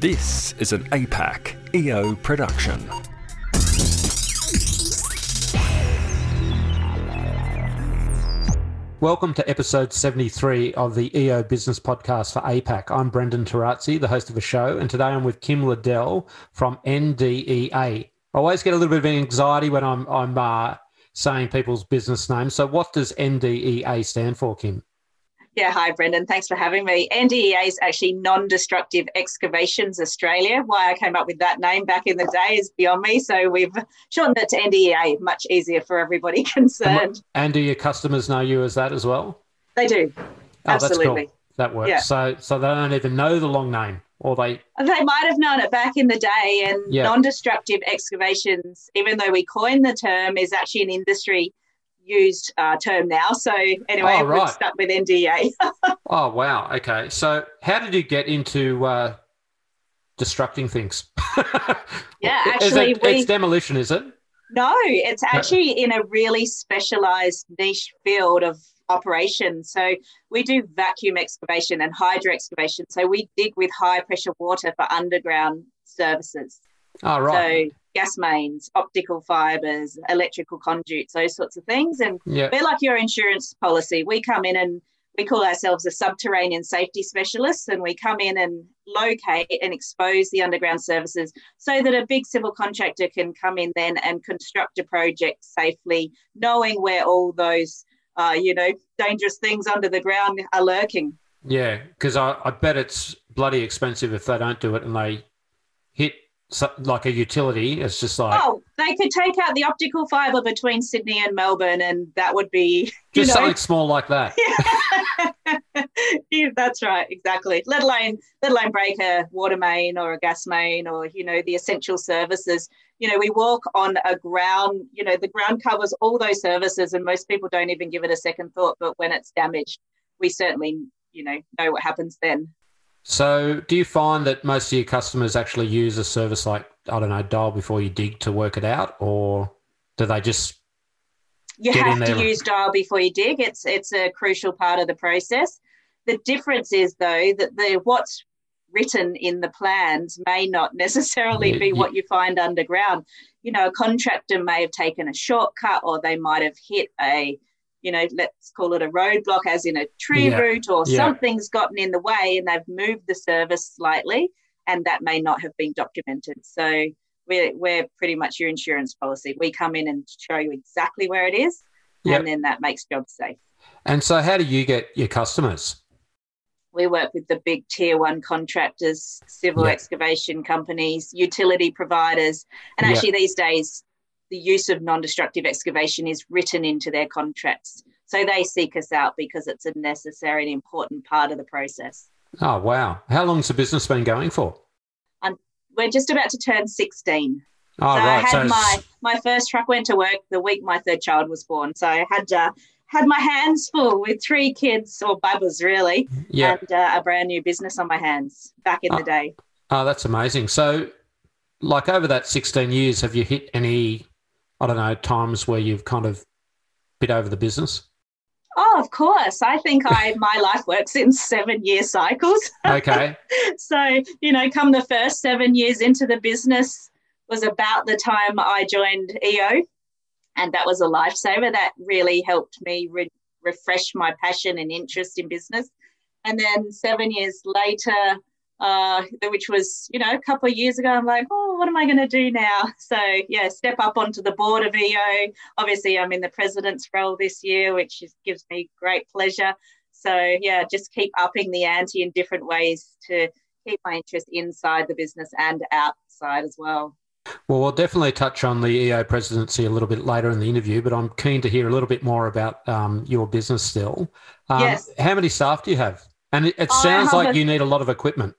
This is an APAC EO production. Welcome to episode 73 of the EO Business Podcast for APAC. I'm Brendan Tarazzi, the host of the show, and today I'm with Kim Liddell from NDEA. I always get a little bit of anxiety when I'm, I'm uh, saying people's business names. So, what does NDEA stand for, Kim? Yeah, hi, Brendan. Thanks for having me. NDEA is actually Non Destructive Excavations Australia. Why I came up with that name back in the day is beyond me. So we've shortened it to NDEA, much easier for everybody concerned. And do your customers know you as that as well? They do. Oh, Absolutely. Cool. That works. Yeah. So, so they don't even know the long name, or they. They might have known it back in the day, and Yeah. non destructive excavations, even though we coined the term, is actually an industry used uh, term now. So, anyway, Oh, right. we've stuck with NDEA. Oh wow. Okay. So, how did you get into uh, destructing things? Yeah, actually, it, we- it's demolition, is it? No, it's actually in a really specialized niche field of operation. So we do vacuum excavation and hydro excavation. So we dig with high pressure water for underground services. Oh right. So gas mains, optical fibers, electrical conduits, those sorts of things. And yeah. we're like your insurance policy. We come in and we call ourselves a subterranean safety specialist, and we come in and locate and expose the underground services so that a big civil contractor can come in then and construct a project safely, knowing where all those, uh, you know, dangerous things under the ground are lurking. Yeah, because I, I bet it's bloody expensive if they don't do it and they hit so, like a utility. It's just like Oh, they could take out the optical fiber between Sydney and Melbourne, and that would be, just know, something small like that. Yeah, that's right, exactly. Let alone let alone break a water main or a gas main or you know the essential services. You know, we walk on a ground. You know, the ground covers all those services, and most people don't even give it a second thought. But when it's damaged, we certainly you know know what happens then. So, do you find that most of your customers actually use a service like I don't know, dial before you dig to work it out, or do they just You have to use dial before you dig. It's it's a crucial part of the process. The difference is though that the what's written in the plans may not necessarily Yeah, be yeah. what you find underground. You know, a contractor may have taken a shortcut or they might have hit a, you know, let's call it a roadblock as in a tree Yeah, route or yeah. something's gotten in the way and they've moved the service slightly and that may not have been documented. So we're, we're pretty much your insurance policy. We come in and show you exactly where it is, Yep. and then that makes jobs safe. And so, how do you get your customers? We work with the big tier one contractors, civil Yeah. excavation companies, utility providers, and actually these days, the use of non-destructive excavation is written into their contracts. So they seek us out because it's a necessary and important part of the process. Oh wow! How long's the business been going for? We're just about to turn 16. Oh so I had so my my first truck went to work the week my third child was born. So I had uh, had my hands full with three kids or bubbas really, yeah. and uh, a brand new business on my hands back in Ah. the day. Oh, that's amazing. So, like over that 16 years, have you hit any, I don't know, times where you've kind of bit over the business? Oh, of course. I think I my life works in seven year cycles. Okay. so you know, come the first seven years into the business was about the time I joined EO, and that was a lifesaver. That really helped me re- refresh my passion and interest in business. And then seven years later, uh, which was you know a couple of years ago, I'm like, oh, what am I going to do now? So yeah, step up onto the board of EO. Obviously, I'm in the president's role this year, which is, gives me great pleasure. So yeah, just keep upping the ante in different ways to keep my interest inside the business and outside as well. Well, we'll definitely touch on the EO presidency a little bit later in the interview, but I'm keen to hear a little bit more about um, your business still. Um, Yes. How many staff do you have? And it, it sounds like a- you need a lot of equipment.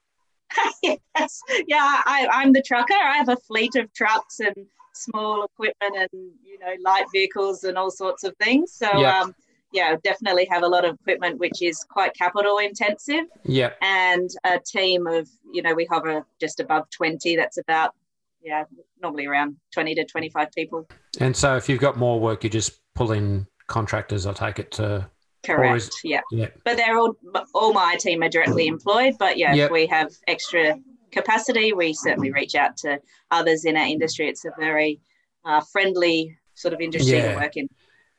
yes, yeah, I, I'm the trucker. I have a fleet of trucks and small equipment and you know light vehicles and all sorts of things. So Yeah. um, yeah, definitely have a lot of equipment which is quite capital intensive, Yeah. and a team of you know we hover just above twenty. That's about yeah, normally around twenty to twenty five people. And so if you've got more work, you just pull in contractors, I take it to. Correct. is- yeah. Yeah. But they're all all my team are directly employed. But yeah, Yep. if we have extra capacity, we certainly reach out to others in our industry. It's a very uh, friendly sort of industry yeah. to work in.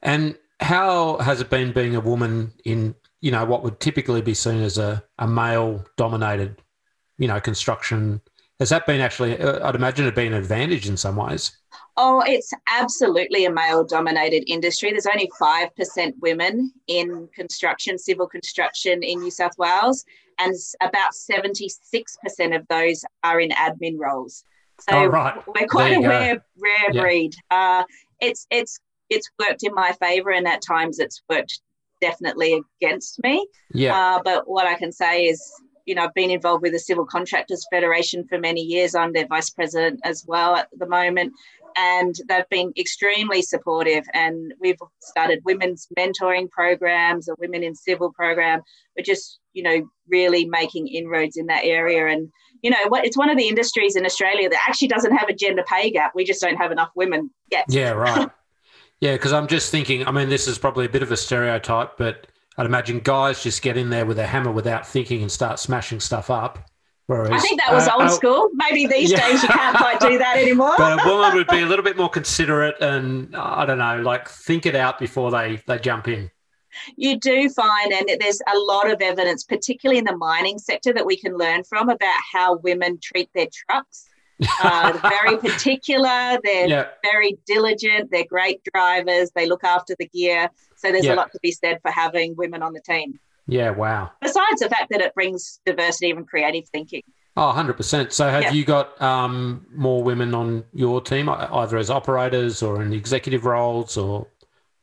And how has it been being a woman in, you know, what would typically be seen as a, a male dominated, you know, construction? Has that been actually, uh, I'd imagine it been an advantage in some ways? Oh, it's absolutely a male dominated industry. There's only 5% women in construction, civil construction in New South Wales, and about 76% of those are in admin roles. So oh, right. we're quite a rare, rare yeah. breed. Uh, it's it's it's worked in my favor, and at times it's worked definitely against me. Yeah. Uh, but what I can say is, you know, I've been involved with the Civil Contractors Federation for many years. I'm their vice president as well at the moment, and they've been extremely supportive. And we've started women's mentoring programs, a women in civil program. We're just, you know, really making inroads in that area and you know, it's one of the industries in Australia that actually doesn't have a gender pay gap. We just don't have enough women yet. Yeah, right. yeah, because I'm just thinking, I mean, this is probably a bit of a stereotype, but I'd imagine guys just get in there with a hammer without thinking and start smashing stuff up. Whereas, I think that was uh, old uh, school. Maybe these yeah. days you can't quite do that anymore. but a woman would be a little bit more considerate and I don't know, like think it out before they they jump in you do find, and there's a lot of evidence, particularly in the mining sector, that we can learn from about how women treat their trucks. uh, very particular. They're yep. very diligent. They're great drivers. They look after the gear. So there's yep. a lot to be said for having women on the team. Yeah, wow. Besides the fact that it brings diversity and creative thinking. Oh, 100%. So have you got um, more women on your team, either as operators or in executive roles? Or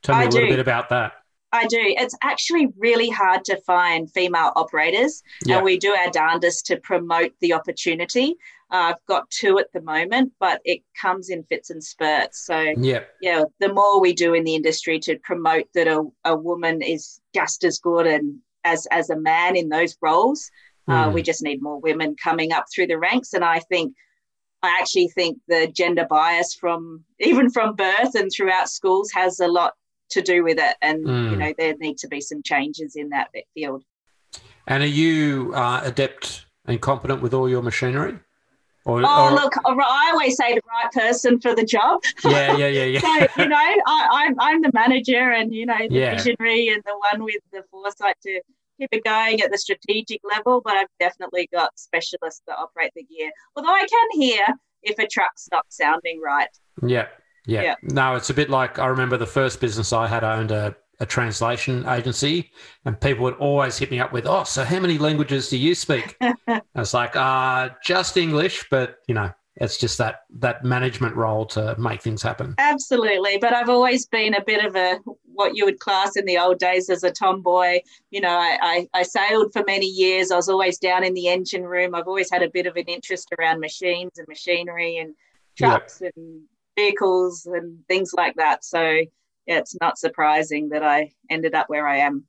tell me I a little do. bit about that. I do. It's actually really hard to find female operators, yeah. and we do our darndest to promote the opportunity. Uh, I've got two at the moment, but it comes in fits and spurts. So, yeah, yeah, the more we do in the industry to promote that a, a woman is just as good and as as a man in those roles, mm. uh, hmm. we just need more women coming up through the ranks. And I think I actually think the gender bias from even from birth and throughout schools has a lot to do with it. And, mm. you know, there need to be some changes in that field. And are you uh, adept and competent with all your machinery? Or, oh, or... look, I always say the right person for the job. Yeah, yeah, yeah, yeah. so, you know, I, am I'm, I'm the manager and, you know, the yeah. visionary and the one with the foresight to keep it going at the strategic level, but I've definitely got specialists that operate the gear. Although I can hear if a truck's not sounding right. Yeah. Yeah. yeah. No, it's a bit like I remember the first business I had owned a, a translation agency, and people would always hit me up with, "Oh, so how many languages do you speak?" I was like, "Uh, just English," but you know, it's just that that management role to make things happen. Absolutely, but I've always been a bit of a what you would class in the old days as a tomboy. You know, I, I, I sailed for many years. I was always down in the engine room. I've always had a bit of an interest around machines and machinery and trucks and vehicles and things like that. So yeah, it's not surprising that I ended up where I am.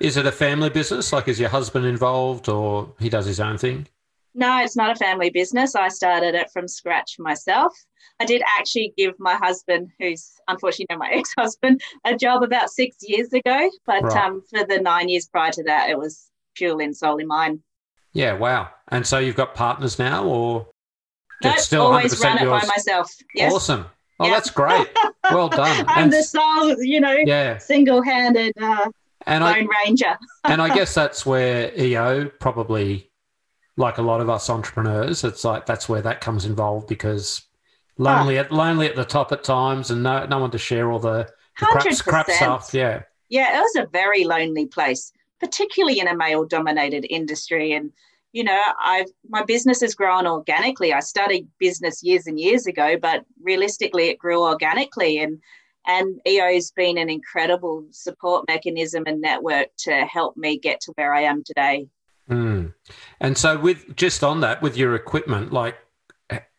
Is it a family business? Like, is your husband involved or he does his own thing? No, it's not a family business. I started it from scratch myself. I did actually give my husband, who's unfortunately my ex husband, a job about six years ago. But right. um, for the nine years prior to that, it was purely and solely mine. Yeah, wow. And so you've got partners now, or no, still always run it yours. by myself. Yes. Awesome. Oh, yep. that's great. Well done. I'm and, the sole, you know, yeah. single-handed uh, and Lone I, Ranger. and I guess that's where EO probably, like a lot of us entrepreneurs, it's like that's where that comes involved because ah. lonely at lonely at the top at times, and no no one to share all the, the crap, crap stuff. Yeah. Yeah, it was a very lonely place, particularly in a male-dominated industry, and you know, I've my business has grown organically. I started business years and years ago, but realistically, it grew organically, and and EO's been an incredible support mechanism and network to help me get to where I am today. Mm. And so, with just on that, with your equipment, like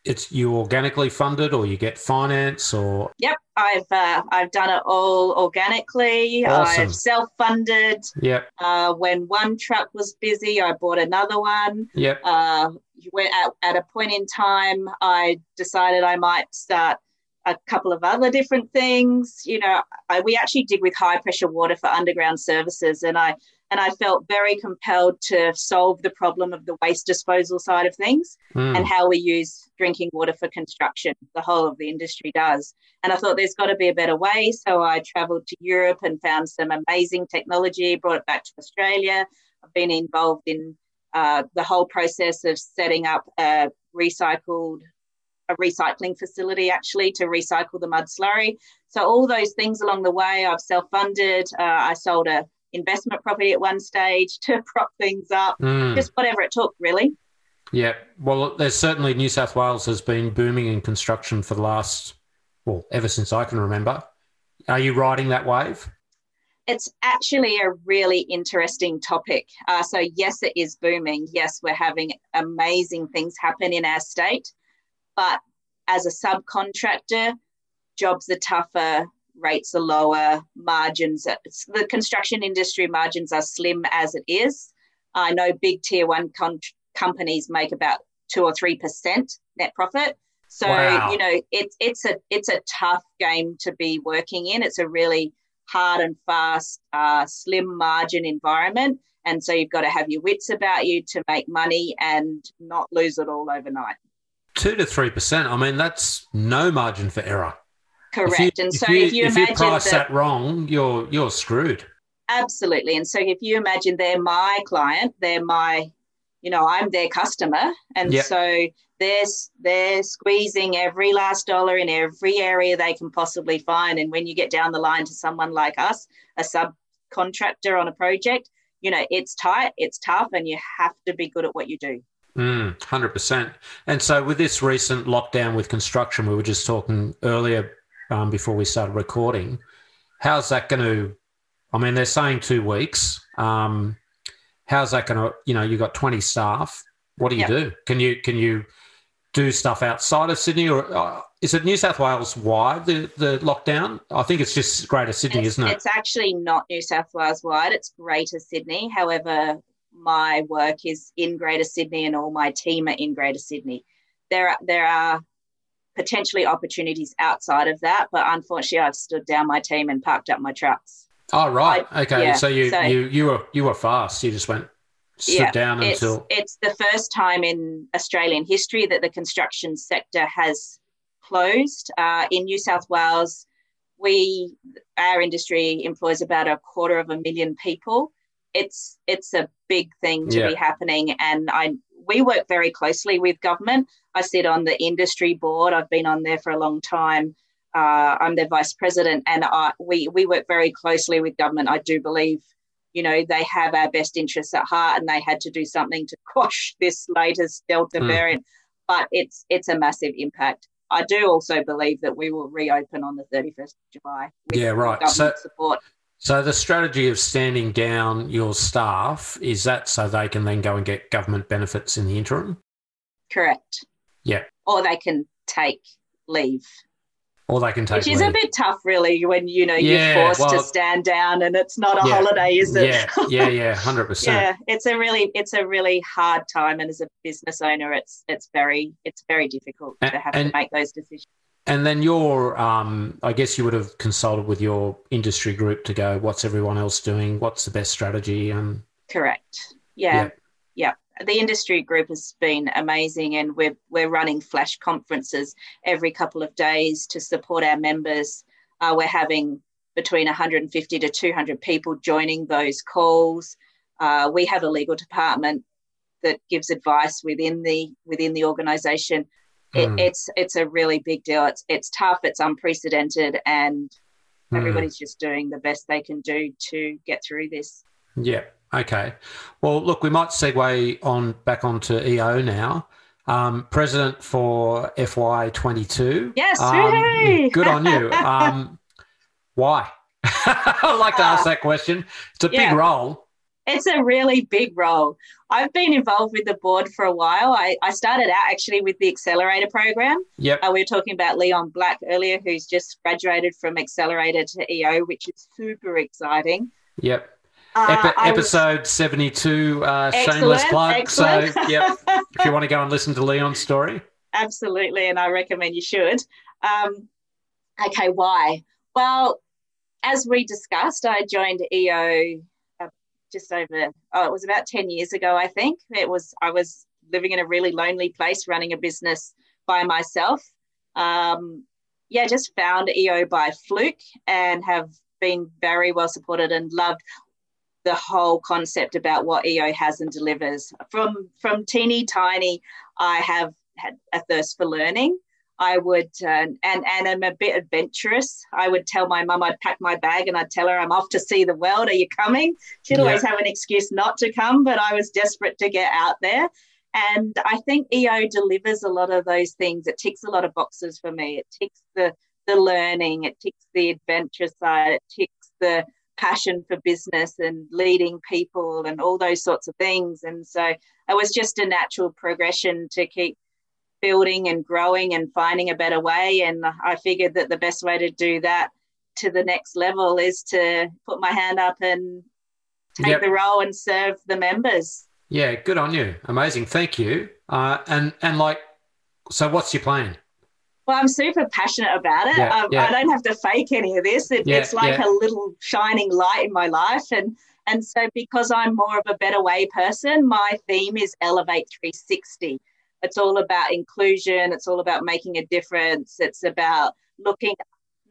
it's you organically funded or you get finance or? Yep i've uh, i've done it all organically. Awesome. i've self-funded. Yep. Uh, when one truck was busy i bought another one. Yep. Uh, at, at a point in time i decided i might start a couple of other different things. You know I, we actually did with high pressure water for underground services and i and I felt very compelled to solve the problem of the waste disposal side of things Mm. and how we use drinking water for construction. The whole of the industry does. And I thought there's got to be a better way. So I traveled to Europe and found some amazing technology, brought it back to Australia. I've been involved in uh, the whole process of setting up a recycled a recycling facility actually to recycle the mud slurry. So all those things along the way, I've self-funded. Uh, I sold a investment property at one stage to prop things up, Mm. just whatever it took, really. Yeah. Well, there's certainly New South Wales has been booming in construction for the last, well, ever since I can remember. Are you riding that wave? It's actually a really interesting topic. Uh, so, yes, it is booming. Yes, we're having amazing things happen in our state. But as a subcontractor, jobs are tougher, rates are lower, margins, are, the construction industry margins are slim as it is. I know big tier one con- companies make about two or three percent net profit. So Wow. you know it's it's a it's a tough game to be working in. It's a really hard and fast, uh, slim margin environment, and so you've got to have your wits about you to make money and not lose it all overnight. Two to three percent. I mean, that's no margin for error. Correct. You, and if so you, if you if you imagine price that, that wrong, you're you're screwed. absolutely, and so if you imagine they're my client, they're my, you know, I'm their customer, and Yep. so they're they're squeezing every last dollar in every area they can possibly find. And when you get down the line to someone like us, a subcontractor on a project, you know, it's tight, it's tough, and you have to be good at what you do. Mm, Hundred percent. And so, with this recent lockdown with construction, we were just talking earlier um, before we started recording. How's that going to? I mean, they're saying two weeks. Um, how's that going to? You know, you've got twenty staff. What do you Yep. do? Can you can you do stuff outside of Sydney, or uh, is it New South Wales wide the the lockdown? I think it's just Greater Sydney, it's, isn't it? It's actually not New South Wales wide, it's Greater Sydney. However, my work is in Greater Sydney and all my team are in Greater Sydney. There are, there are potentially opportunities outside of that, but unfortunately, I've stood down my team and parked up my trucks. Oh right, okay. yeah, so you so- you you were you were fast. You just went stood Yeah, down It's, until it's the first time in Australian history that the construction sector has closed. Uh, in New South Wales, we our industry employs about a quarter of a million people. It's it's a big thing to Yeah. be happening, and I we work very closely with government. I sit on the industry board. I've been on there for a long time. Uh, I'm their vice president, and I, we we work very closely with government. I do believe, you know, they have our best interests at heart, and they had to do something to quash this latest Delta Mm. variant. But it's it's a massive impact. I do also believe that we will reopen on the 31st of July. Yeah, right. So- support. So the strategy of standing down your staff is that so they can then go and get government benefits in the interim, Correct. Yeah. Or they can take leave, or they can take which is a bit tough, really, when you know Yeah, you're forced well- to stand down and it's not a Yeah. holiday, is it? Yeah, yeah, yeah, hundred percent. yeah it's a really it's a really hard time and as a business owner it's it's very it's very difficult A- to have and- to make those decisions And then your, um, I guess you would have consulted with your industry group to go, what's everyone else doing? What's the best strategy? Um, correct. Yeah. Yeah, the industry group has been amazing and we're we're running flash conferences every couple of days to support our members. Uh, we're having between 150 to 200 people joining those calls. Uh, we have a legal department that gives advice within the within the organization it, Hmm. it's it's a really big deal. It's it's tough. It's unprecedented, and hmm. everybody's just doing the best they can do to get through this. Yeah. Okay. Well, look, we might segue on back onto EO now. Um, president for FY22. Yes, Um, good on you. Um, why? I like to ask that question. It's a Yeah. big role. It's a really big role. I've been involved with the board for a while. I, I started out actually with the Accelerator program. Yep. Uh, we were talking about Leon Black earlier, who's just graduated from Accelerator to EO, which is super exciting. Yep. Uh, Epi- I was- episode 72, uh, shameless plug. excellent. So, yep. if you want to go and listen to Leon's story. Absolutely, and I recommend you should. Um, okay, why? Well, as we discussed, I joined EO just over oh it was about 10 years ago i think. It was i was living in a really lonely place running a business by myself. Um, yeah just found eo by fluke and have been very well supported and loved the whole concept about what eo has and delivers. From from teeny tiny i have had a thirst for learning I would, uh, and and I'm a bit adventurous. I would tell my mum I'd pack my bag and I'd tell her I'm off to see the world. Are you coming? She'd yeah. always have an excuse not to come, but I was desperate to get out there. And I think EO delivers a lot of those things. It ticks a lot of boxes for me. It ticks the the learning. It ticks the adventure side. It ticks the passion for business and leading people and all those sorts of things. And so it was just a natural progression to keep building and growing and finding a better way. And I figured that the best way to do that to the next level is to put my hand up and take yep. the role and serve the members. Yeah, good on you. Amazing. Thank you. Uh, and and like, so what's your plan? Well, I'm super passionate about it. Yeah, um, yeah. I don't have to fake any of this. It, yeah, it's like a little shining light in my life, and and so because I'm more of a better way person, my theme is Elevate 360 it's all about inclusion. It's all about making a difference. It's about looking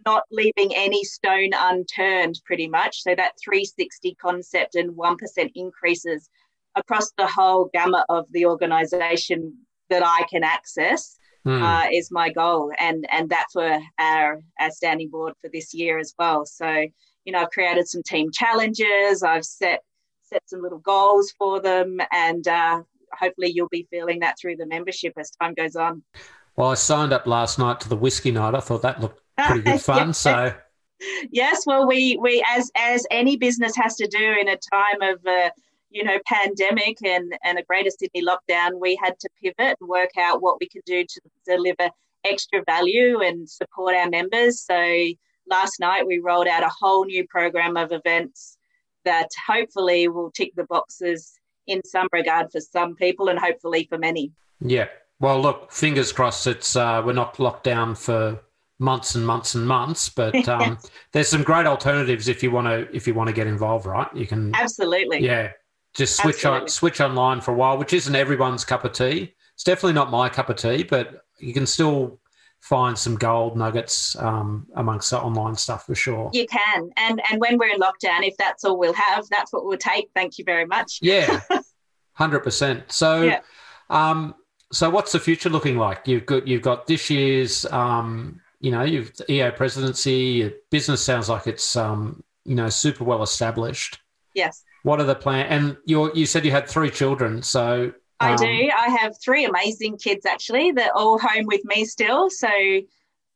not leaving any stone unturned pretty much. So that 360 concept and 1% increases across the whole gamut of the organization that i can access mm. uh, is my goal. And and that's for our, our standing board for this year as well. So you know i've created some team challenges. I've set set some little goals for them. And uh, hopefully you'll be feeling that through the membership as time goes on. Well, I signed up last night to the whiskey night. I thought that looked pretty good fun. So yes, well, we we as as any business has to do in a time of uh, you know pandemic and and a Greater Sydney lockdown, we had to pivot and work out what we could do to deliver extra value and support our members. So last night we rolled out a whole new program of events that hopefully will tick the boxes in some regard for some people and hopefully for many. Yeah. Well, look, fingers crossed. It's uh, we're not locked down for months and months and months, but um, there's some great alternatives if you want to if you want to get involved. Right? You can absolutely. Yeah. Just switch absolutely. on switch online for a while, which isn't everyone's cup of tea. It's definitely not my cup of tea, but you can still find some gold nuggets um, amongst the online stuff for sure. You can, and and when we're in lockdown, if that's all we'll have, that's what we'll take. Thank you very much. Yeah, hundred percent. So, yeah. um, so what's the future looking like? You've got you've got this year's, um, you know, you've EO presidency. Your business sounds like it's, um, you know, super well established. Yes. What are the plan? And you you said you had three children, so I um, do. I have three amazing kids actually. They're all home with me still. So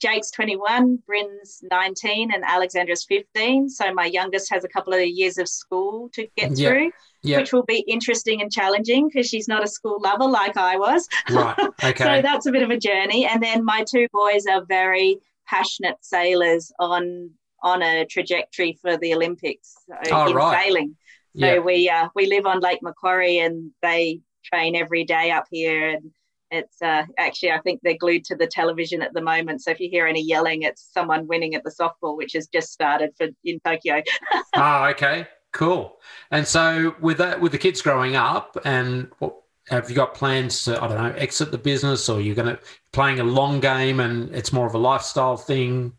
Jake's 21, Bryn's 19, and Alexandra's 15. So my youngest has a couple of years of school to get yep. through, yep. which will be interesting and challenging because she's not a school lover like I was. Right. Okay. so that's a bit of a journey. And then my two boys are very passionate sailors on on a trajectory for the Olympics oh, in right. sailing. So yep. we uh, we live on Lake Macquarie, and they train every day up here. And it's uh, actually i think they're glued to the television at the moment. So if you hear any yelling it's someone winning at the softball which has just started for in tokyo. Oh okay. Cool. And so with that with the kids growing up and what have you got plans to i don't know exit the business or you're going to playing a long game and it's more of a lifestyle thing?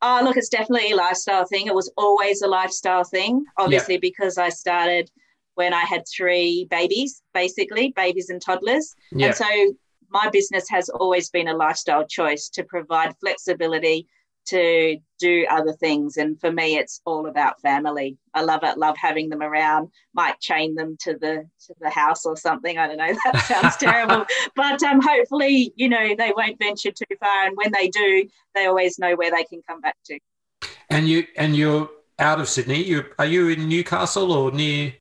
Oh look it's definitely a lifestyle thing. It was always a lifestyle thing obviously yeah. because i started when I had three babies, basically, babies and toddlers. Yeah. And so my business has always been a lifestyle choice to provide flexibility to do other things. And for me, it's all about family. I love it, love having them around, might chain them to the to the house or something. I don't know, that sounds terrible. But um, hopefully, you know, they won't venture too far. And when they do, they always know where they can come back to. And you and you're out of Sydney. You are you in Newcastle or near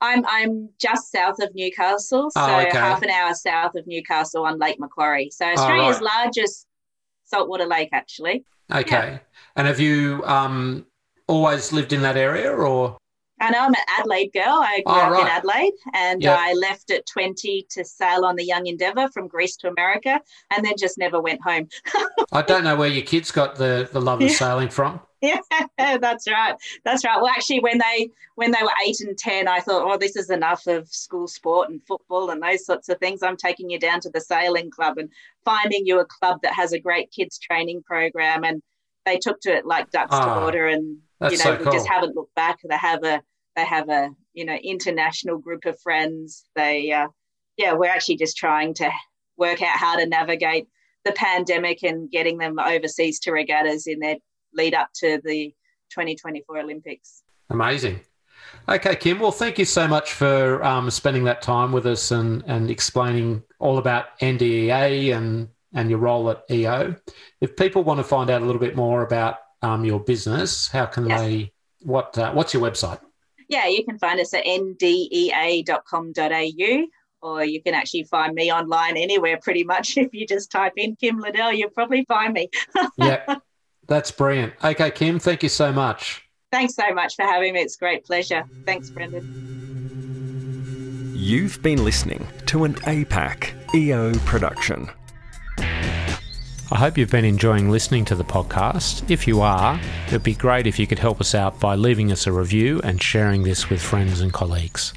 I'm I'm just south of Newcastle, so oh, okay. half an hour south of Newcastle on Lake Macquarie. So Australia's oh, right. largest saltwater lake, actually. Okay. Yeah. And have you um, always lived in that area, or? I know I'm an Adelaide girl. I grew oh, up right. in Adelaide, and yep. I left at 20 to sail on the Young Endeavour from Greece to America, and then just never went home. I don't know where your kids got the the love of yeah. sailing from. yeah, that's right. That's right. Well, actually, when they when they were eight and ten, I thought, oh, this is enough of school sport and football and those sorts of things. I'm taking you down to the sailing club and finding you a club that has a great kids training program. And they took to it like ducks to ah, water, and you know, so cool. we just haven't looked back. They have a they have a you know international group of friends. They uh, yeah, we're actually just trying to work out how to navigate the pandemic and getting them overseas to regattas in their lead up to the 2024 Olympics. Amazing. Okay, Kim. Well, thank you so much for um, spending that time with us and, and explaining all about NDEA and, and your role at EO. If people want to find out a little bit more about um, your business, how can they? What uh, What's your website? Yeah, you can find us at ndea.com.au or you can actually find me online anywhere pretty much. If you just type in Kim Liddell, you'll probably find me. yeah, that's brilliant. Okay, Kim, thank you so much. Thanks so much for having me. It's a great pleasure. Thanks, Brendan. You've been listening to an APAC EO production. I hope you've been enjoying listening to the podcast. If you are, it would be great if you could help us out by leaving us a review and sharing this with friends and colleagues.